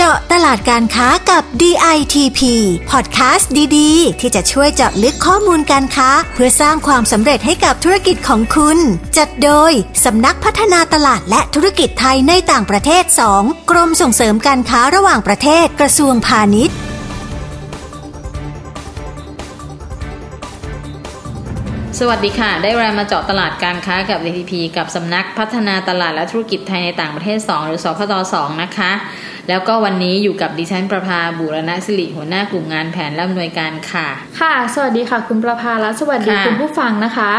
เจาะตลาดการค้ากับ DITP พอดแคสต์ดีๆ ที่จะช่วยเจาะลึกข้อมูลการค้า เพื่อสร้างความสำเร็จให้กับธุรกิจของคุณ จัดโดยสำนักพัฒนาตลาดและธุรกิจไทยในต่างประเทศ 2 กรมส่งเสริมการค้าระหว่างประเทศกระทรวงพาณิชย์สวัสดีค่ะ ได้เวลามาเจาะตลาดการค้ากับ DTP กับสำนักพัฒนาตลาดและธุรกิจไทยในต่างประเทศ 2 หรือสพต2นะคะ แล้วก็วันนี้อยู่กับดิฉันประภาบุรณสิริหัวหน้ากลุ่มงานแผนและอำนวยการค่ะ ค่ะ สวัสดีค่ะ คุณประภาและสวัสดีค่ะคุณผู้ฟังนะคะ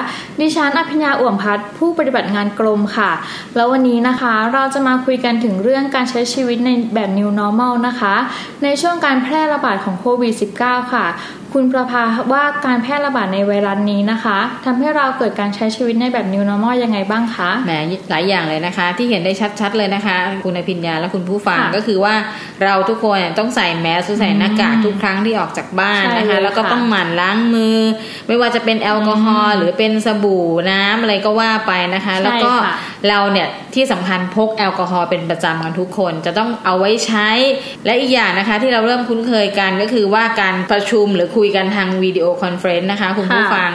ดิฉันอภิญญาอ่วมพัฒน์ผู้ปฏิบัติงานกรมค่ะ แล้ววันนี้นะคะเราจะมาคุยกันถึงเรื่องการใช้ชีวิตในแบบ New Normal นะคะ ในช่วงการแพร่ระบาดของโควิด -19 ค่ะ คุณประภาว่าการแพร่ระบาดในไวรัสนี้นะคะทำให้เราเกิดการใช้ชีวิตในแบบ New Normal ยังไงบ้างคะแหมหลายอย่างเลยนะคะ ที่เห็นได้ชัดๆเลยนะคะ คุณอภิญญาและคุณผู้ฟังค่ะก็คือว่าเราทุกคนต้องใส่แมสหรือใส่หน้ากากทุกครั้งที่ออกจากบ้านใช่นะคะเลยแล้วก็ค่ะต้องหมั่นล้างมือ ไม่ว่าจะเป็นแอลกอฮอล์หรือเป็นสบู่น้ำอะไรก็ว่าไปนะคะใช่แล้วก็ค่ะ เราเนี่ยที่สำคัญพกแอลกอฮอล์เป็นประจำกันทุกคน จะต้องเอาไว้ใช้ และอีกอย่างนะคะที่เราเริ่มคุ้นเคยกันก็คือว่าการประชุมหรือคุยกันทาง video conference นะคะคุณผู้ฟัง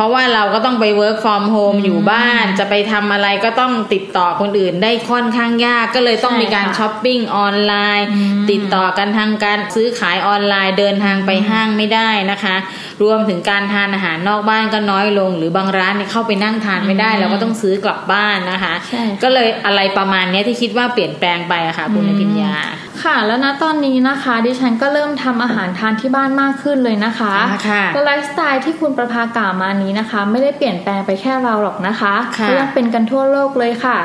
ราะว่าเราก็ต้องไป work from home อยู่บ้าน จะไปทำอะไรก็ต้องติดต่อคนอื่นได้ค่อนข้างยากก็เลยต้องใช่มีการค่ะช้อปปิ้งออนไลน์ ติดต่อกันทางการซื้อขายออนไลน์เดินทางไปห้างไม่ได้นะคะ รวมถึงการทานอาหารนอกบ้านก็น้อยลง หรือบางร้านเนี่ยเข้าไปนั่งทานไม่ได้เราก็ต้องซื้อกลับบ้านนะคะใช่ค่ะก็เลยอะไรประมาณเนี้ยที่คิดว่าเปลี่ยนแปลงไปอะค่ะคุณอภิญญา ค่ะแล้วณตอนนี้นะคะดิฉันก็เริ่มทำอาหารทานที่บ้านมากขึ้นเลยนะคะอ่าค่ะและไลฟ์สไตล์ที่คุณประภากล่าวมานี้นะคะ ไม่ได้เปลี่ยนแปลงไปแค่เราหรอกนะคะค่ะก็ยังเป็นกันทั่วโลกเลยค่ะ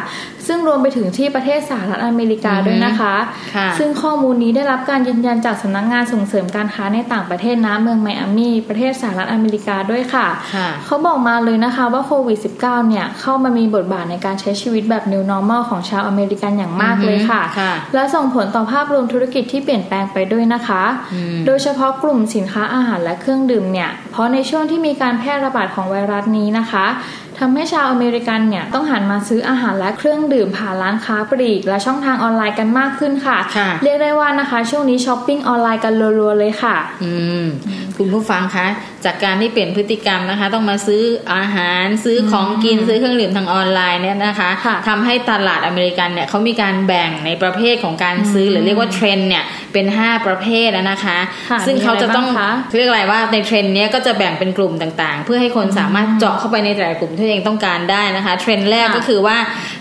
ซึ่งรวมไปถึงที่ประเทศสหรัฐอเมริกาอือฮึด้วยนะคะค่ะซึ่งข้อมูลนี้ได้รับการยืนยันจากสำนักงานส่งเสริมการค้าในต่างประเทศนะเมืองไมอามี่ประเทศสหรัฐอเมริกาด้วยค่ะค่ะเขาบอกมาเลยนะคะว่าโควิด -19 เนี่ยเข้ามามีบทบาทในการใช้ชีวิตแบบ New Normal ของชาวอเมริกันอย่างมากเลยค่ะอือฮึค่ะและส่งผลต่อภาพรวมธุรกิจที่เปลี่ยนแปลงไปด้วยนะคะอืมโดยเฉพาะกลุ่มสินค้าอาหารและเครื่องดื่มเนี่ย เพราะในช่วงที่มีการแพร่ระบาดของไวรัสนี้นะคะ ทำให้ชาวอเมริกันเนี่ยต้องหันมาซื้ออาหารและเครื่องดื่มผ่านร้านค้าปลีก และช่องทางออนไลน์กันมากขึ้นค่ะค่ะ เรียกได้ว่านะคะช่วงนี้ช้อปปิ้งออนไลน์กันรัวๆเลยค่ะ อืมคุณผู้ฟังคะจากการที่เปลี่ยนพฤติกรรมนะคะ ต้องมาซื้ออาหารซื้อของกินซื้อเครื่องดื่มทางออนไลน์เนี่ยนะคะค่ะทำให้ตลาดอเมริกันเนี่ยเขามีการแบ่งในประเภทของการซื้อหรือเรียกว่าเทรนด์เนี่ย เป็น 5 ประเภทอะนะคะค่ะซึ่งเขาจะต้องมีอะไรบ้างคะเรียกอะไรว่าในเทรนด์เนี้ยก็จะแบ่งเป็นกลุ่มต่างๆ เพื่อให้คนสามารถเจาะเข้าไปในแต่ละกลุ่มที่ตัวเองต้องการได้นะคะ เทรนด์แรกค่ะก็คือว่า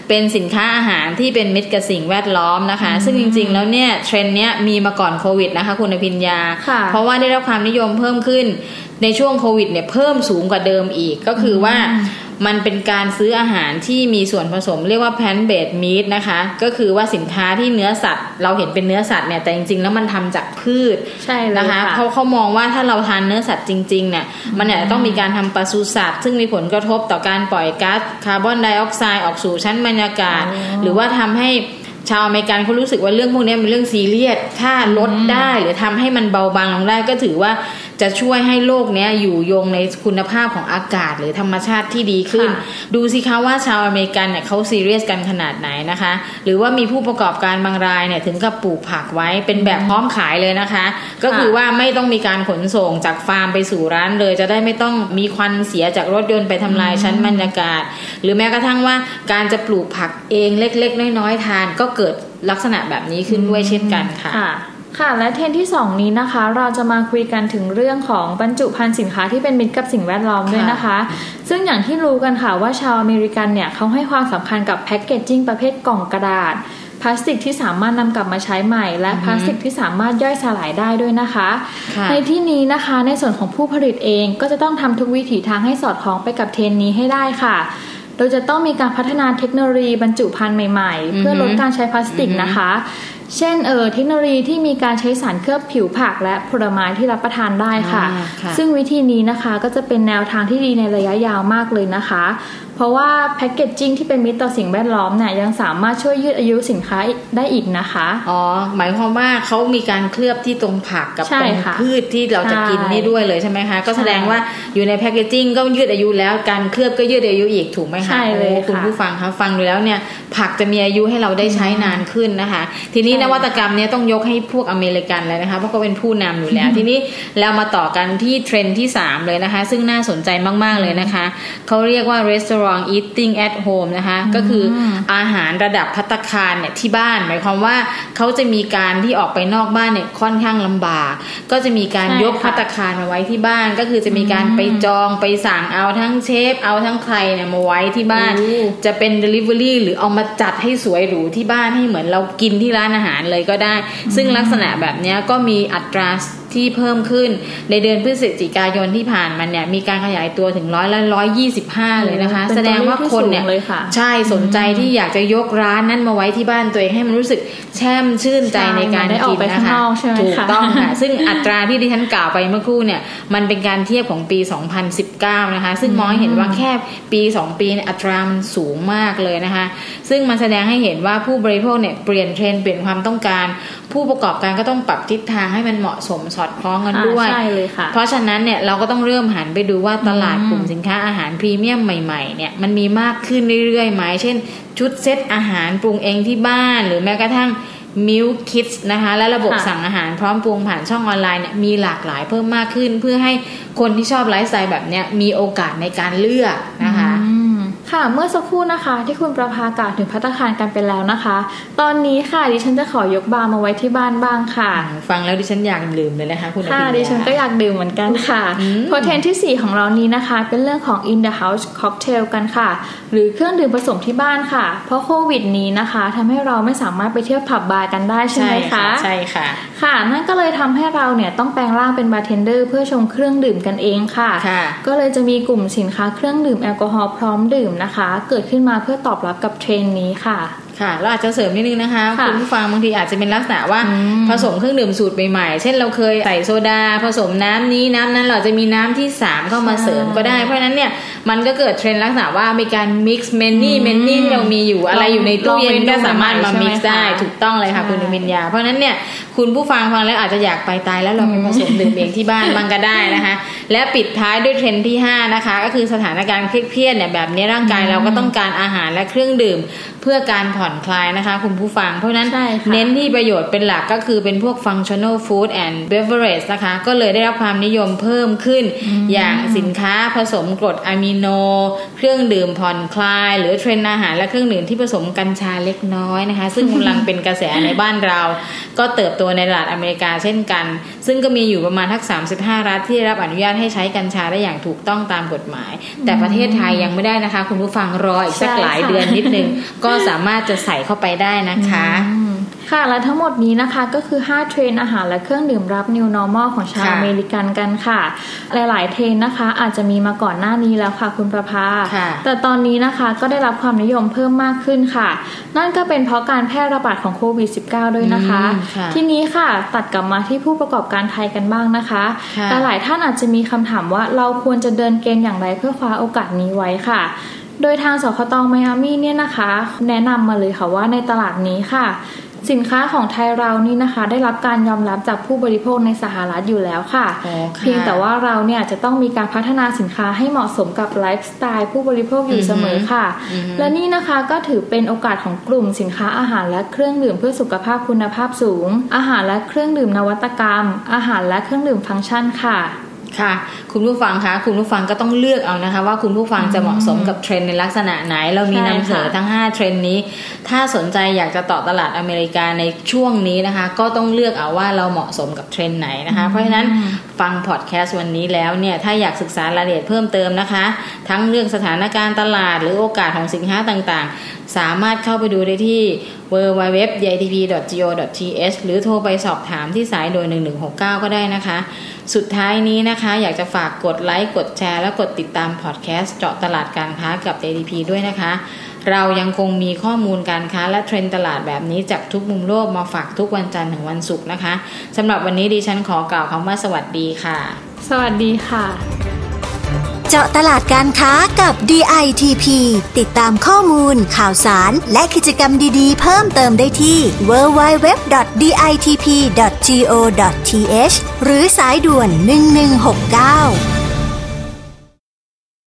เป็นสินค้าอาหารที่เป็นมิตรกับสิ่งแวดล้อมนะคะ ซึ่งจริง ๆ แล้วเนี่ยเทรนด์เนี้ยมีมาก่อนโควิดนะคะ คุณอภิญญาค่ะเพราะว่าได้รับความนิยมเพิ่มขึ้นในช่วงโควิดเนี่ยเพิ่มสูงกว่าเดิมอีกก็คือว่า มันเป็นการซื้ออาหารที่มีส่วนผสมเรียกว่าแพนเบดมีดนะคะ ก็คือว่าสินค้าที่เนื้อสัตว์ เราเห็นเป็นเนื้อสัตว์เนี่ยแต่จริง ๆ แล้วมันทำจากพืชใช่เลยนะคะค่ะเพราะเขามองว่าถ้าเราทานเนื้อสัตว์จริงๆเนี่ยมันอาจจะต้องมีการทำปศุสัตว์ ซึ่งมีผลกระทบต่อการปล่อยก๊าซคาร์บอนไดออกไซด์ออกสู่ชั้นบรรยากาศอ๋อหรือว่าทำให้ชาวอเมริกันเขารู้สึกว่าเรื่องพวกนี้เป็นเรื่องซีเรียส ถ้าลดได้หรือทำให้มันเบาบางลงได้ก็ถือว่า จะช่วยให้โลกเนี้ยอยู่ยงในคุณภาพของอากาศหรือธรรมชาติที่ดีขึ้นค่ะดูสิคะว่าชาวอเมริกันเนี่ยเขาซีเรียสกันขนาดไหนนะคะ หรือว่ามีผู้ประกอบการบางรายเนี่ยถึงกับปลูกผักไว้เป็นแบบพร้อมขายเลยนะคะ ก็คือว่าไม่ต้องมีการขนส่งจากฟาร์มไปสู่ร้านเลย จะได้ไม่ต้องมีควันเสียจากรถยนต์ไปทำลายชั้นบรรยากาศ หรือแม้กระทั่งว่าการจะปลูกผักเองเล็ก ๆ น้อยๆทานก็เกิดลักษณะแบบนี้ขึ้นด้วยเช่นกันค่ะ ค่ะค่ะและเทรนด์ที่ 2 นี้นะคะ เราจะมาคุยกันถึงเรื่องของบรรจุภัณฑ์สินค้าที่เป็นมิตรกับสิ่งแวดล้อมด้วยนะคะ ซึ่งอย่างที่รู้กันค่ะว่าชาวอเมริกันเนี่ยเขาให้ความสำคัญกับ packaging ประเภทกล่องกระดาษพลาสติกที่สามารถนำกลับมาใช้ใหม่ และพลาสติกที่สามารถย่อยสลายได้ด้วยนะคะค่ะในที่นี้นะคะในส่วนของผู้ผลิตเองก็จะต้องทำทุกวิถีทางให้สอดคล้องไปกับเทรนด์นี้ให้ได้ค่ะโดยจะต้องมีการพัฒนาเทคโนโลยีบรรจุภัณฑ์ใหม่ ๆ เพื่อลดการใช้พลาสติกนะคะเช่นเออเทคโนโลยีที่มีการใช้สารเคลือบผิวผักและผลไม้ที่รับประทานได้ค่ะอ่าค่ะซึ่งวิธีนี้นะคะก็จะเป็นแนวทางที่ดีในระยะยาวมากเลยนะคะเพเพราะว่าแพคเกจจิ้งที่เป็นมิตรต่อสิ่งแวดล้อมเนี่ยยังสามารถช่วยยืดอายุสินค้าได้อีกนะคะ อ๋อ หมายความว่าเขามีการเคลือบที่ตรงผักกับใช่ตรงค่ะพืชที่เราจะกินใช่นี่ด้วยเลยใช่ไหมคะ ก็แสดงใช่ว่าอยู่ในแพคเกจจิ้งก็ยืดอายุแล้วการเคลือบก็ยืดอายุอีกถูกไหมคะใช่เลยโอ้คุณค่ะผู้ฟังคะฟังดูแล้วเนี่ยผักจะมีอายุให้เราได้ใช้นานขึ้นนะคะ ทีนี้ใช่นวัตกรรมเนี่ยต้องยกให้พวกอเมริกันเลยนะคะ เพราะเขาเป็นผู้นำอยู่แล้ว ทีนี้เรามาต่อกันที่เทรนด์ที่ 3 เลยนะคะ ซึ่งน่าสนใจมาก ๆ เลยนะคะ เขาเรียกว่า restaurant eating at home นะคะ ก็คืออาหารระดับพัตตาคารเนี่ยที่บ้าน หมายความว่าเขาจะมีการที่ออกไปนอกบ้านเนี่ยค่อนข้างลำบาก ก็จะมีการใช่ยกค่ะพัตตาคารมาไว้ที่บ้าน ก็คือจะมีการไปจองไปสั่งเอาทั้งเชฟ เอาทั้งใครเนี่ยมาไว้ที่บ้านโอ้จะเป็น Delivery หรือเอามาจัดให้สวยหรูที่บ้านให้เหมือนเรากินที่ร้านอาหารเลยก็ได้ ซึ่งลักษณะแบบเนี้ยก็มีอัตรา ที่เพิ่มขึ้นในเดือนพฤศจิกายนที่ผ่านมาเนี่ยมีการขยายตัวถึงร้อยละร้อยยี่สิบห้าเลยนะคะเป็นแสดงว่าคนเนี่ยตัวเลขที่สูงเลยค่ะใช่สนใจที่อยากจะยกร้านนั้นมาไว้ที่บ้านตัวเองให้มันรู้สึกแช่มชื่นใจใช่ในการได้ออกิกนไปนะข้างคะนอกใช่ไหมถูกคะต้องค่ะซึ่งอัตราที่ดิฉันกล่าวไปเมื่อครู่เนี่ยมันเป็นการเทียบของปี 2019 นะคะ ซึ่งมองให้เห็นว่าแค่ปี 2 ปีเนี่ยอัตรามันสูงมากเลยนะคะ ซึ่งมันแสดงให้เห็นว่าผู้บริโภคเนี่ยเปลี่ยนเทรนด์เปลี่ยนความต้องการ ผู้ประกอบการก็ต้องปรับทิศทางให้มันเหมาะสมสอดคล้องกันด้วยอ่าใช่เลยค่ะ เพราะฉะนั้นเนี่ยเราก็ต้องเริ่มหันไปดูว่าตลาดกลุ่มสินค้าอาหารพรีเมียมใหม่ๆเนี่ยมันมีมากขึ้นเรื่อยๆไหมเช่น ชุดเซตอาหารปรุงเองที่บ้าน หรือแม้กระทั่ง meal kit นะคะ และระบบค่ะสั่งอาหารพร้อมปรุงผ่านช่องออนไลน์เนี่ยมีหลากหลายเพิ่มมากขึ้น เพื่อให้คนที่ชอบไลฟ์สไตล์แบบเนี้ยมีโอกาสในการเลือกนะคะอืม ค่ะ เมื่อสักครู่นะคะ ที่คุณประภากล่าวถึงพัตตาคารกันไปแล้วนะคะ ตอนนี้ค่ะดิฉันจะขอยกบาร์มาไว้ที่บ้านบ้างค่ะ ฟังแล้วดิฉันอยากดื่มเลยนะคะคุณอค่ะภิญญาดิฉันก็อยากดื่มเหมือนกันค่ะอืมเพราะเทรนด์ที่ 4 ของเรานี้นะคะ เป็นเรื่องของ in the house cocktail กันค่ะ หรือเครื่องดื่มผสมที่บ้านค่ะ เพราะโควิดนี้นะคะทำให้เราไม่สามารถไปเที่ยวผับบาร์กันได้ใช่ไหมคะใช่ค่ะ ค่ะนั่นก็เลยทำให้เราเนี่ยต้องแปลงร่างเป็นบาร์เทนเดอร์เพื่อชงเครื่องดื่มกันเองค่ะค่ะก็เลยจะมีกลุ่มสินค้าเครื่องดื่มแอลกอฮอล์พร้อมดื่มนะคะ เกิดขึ้นมาเพื่อตอบรับกับเทรนด์นี้ค่ะ ค่ะเราอาจจะเสริมนิดนึงนะคะค่ะคุณผู้ฟังบางทีอาจจะเป็นลักษณะว่าอืมผสมเครื่องดื่มสูตรใหม่ๆเช่นเราเคยใส่โซดา ผสมน้ำนี้น้ำนั้นเราจะมีน้ำที่ 3 เข้ามาเสริมก็ได้เพราะฉะนั้นเนี่ยมันก็เกิดเทรนด์ลักษณะว่ามีการ mix many many ที่เรามีอยู่อะไรอยู่ในตู้เย็นก็สามารถมา mix ได้ถูกต้องเลยค่ะคุณวิญญา เพราะฉะนั้นเนี่ยคุณผู้ฟังฟังแล้วอาจจะอยากไปตายแล้วเราไปผสมดื่มเองที่บ้านมันก็ได้นะคะและปิดท้ายด้วยเทรนด์ที่ห้านะคะ ก็คือสถานการณ์เครียดๆเนี่ยแบบนี้ร่างกายเราก็ต้องการอาหารและเครื่องดื่ม เพื่อการผ่อนคลายนะคะ คุณผู้ฟัง เพราะฉะนั้นใช่ค่ะเน้นที่ประโยชน์เป็นหลักก็คือเป็นพวก functional food and beverage นะคะ ก็เลยได้รับความนิยมเพิ่มขึ้น อย่างสินค้าผสมกรดอะมิโน เครื่องดื่มผ่อนคลาย หรือเทรนด์อาหารและเครื่องดื่มที่ผสมกัญชาเล็กน้อยนะคะ ซึ่งกำลังเป็นกระแสในบ้านเรา ก็เติบโตในตลาดอเมริกาเช่นกัน ซึ่งก็มีอยู่ประมาณสัก 35 รัฐที่ได้รับอนุญาตให้ใช้กัญชาได้อย่างถูกต้องตามกฎหมาย แต่ประเทศไทยยังไม่ได้นะคะ คุณผู้ฟังรออีกสักใช่หลายค่ะเดือนนิดนึง ก็สามารถจะใส่เข้าไปได้นะคะอืม ค่ะ และทั้งหมดนี้นะคะก็คือ 5 เทรนด์อาหารและเครื่องดื่มรับ New Normal ของชาวค่ะอเมริกันกันค่ะ หลาย ๆ เทรนด์นะคะ อาจจะมีมาก่อนหน้านี้แล้วค่ะคุณประภาค่ะแต่ตอนนี้นะคะก็ได้รับความนิยมเพิ่มมากขึ้นค่ะ นั่นก็เป็นเพราะการแพร่ระบาดของโควิด -19 ด้วยนะคะอืมค่ะทีนี้ค่ะตัดกลับมาที่ผู้ประกอบการไทยกันบ้างนะคะค่ะหลายๆท่านอาจจะมีคำถามว่าเราควรจะเดินเกมอย่างไรเพื่อคว้าโอกาสนี้ไว้ค่ะโดยทางสคตไมอามี่เนี่ยนะคะ แนะนำมาเลยค่ะว่าในตลาดนี้ค่ะ สินค้าของไทยเรานี่นะคะ ได้รับการยอมรับจากผู้บริโภคในสหรัฐอยู่แล้วค่ะอ๋อค่ะ เพียงแต่ว่าเราเนี่ยจะต้องมีการพัฒนาสินค้าให้เหมาะสมกับไลฟ์สไตล์ผู้บริโภคอยู่เสมอค่ะอือฮึและนี่นะคะก็ถือเป็นโอกาสของกลุ่มสินค้าอาหารและเครื่องดื่มเพื่อสุขภาพคุณภาพสูง อาหารและเครื่องดื่มนวัตกรรม อาหารและเครื่องดื่มฟังก์ชันค่ะ ค่ะ คุณผู้ฟังคะคุณผู้ฟังก็ต้องเลือกเอานะคะ ว่าคุณผู้ฟังจะเหมาะสมกับเทรนด์ในลักษณะไหน เรามีใช่นำเสนอค่ะทั้ง 5 เทรนด์นี้ ถ้าสนใจอยากจะต่อตลาดอเมริกาในช่วงนี้นะคะ ก็ต้องเลือกเอาว่าเราเหมาะสมกับเทรนด์ไหนนะคะ เพราะฉะนั้นฟังพอดแคสต์วันนี้แล้วเนี่ยถ้าอยากศึกษารายละเอียดเพิ่มเติมนะคะ ทั้งเรื่องสถานการณ์ตลาดหรือโอกาสของสินค้าต่างๆ สามารถเข้าไปดูได้ที่ www.ytp.go.th หรือโทรไปสอบถามที่สายโดย 1169 ก็ได้นะคะ สุดท้ายนี้นะคะ อยากจะฝากกดไลค์กดแชร์และกดติดตามพอดแคสต์เจาะตลาดการค้ากับ JTP ด้วยนะคะ เรายังคงมีข้อมูลการค้าและเทรนตลาดแบบนี้จากทุกมุมโลกมาฝากทุกวันจันทร์ถึงวันศุกร์นะคะสำหรับวันนี้ดิฉันขอกล่าวคำว่าสวัสดีค่ะ สวัสดีค่ะ เจาะตลาดการค้ากับ DITP ติดตามข้อมูล ข่าวสาร และกิจกรรมดีๆ เพิ่มเติมได้ที่ www.ditp.go.th หรือสายด่วน 1169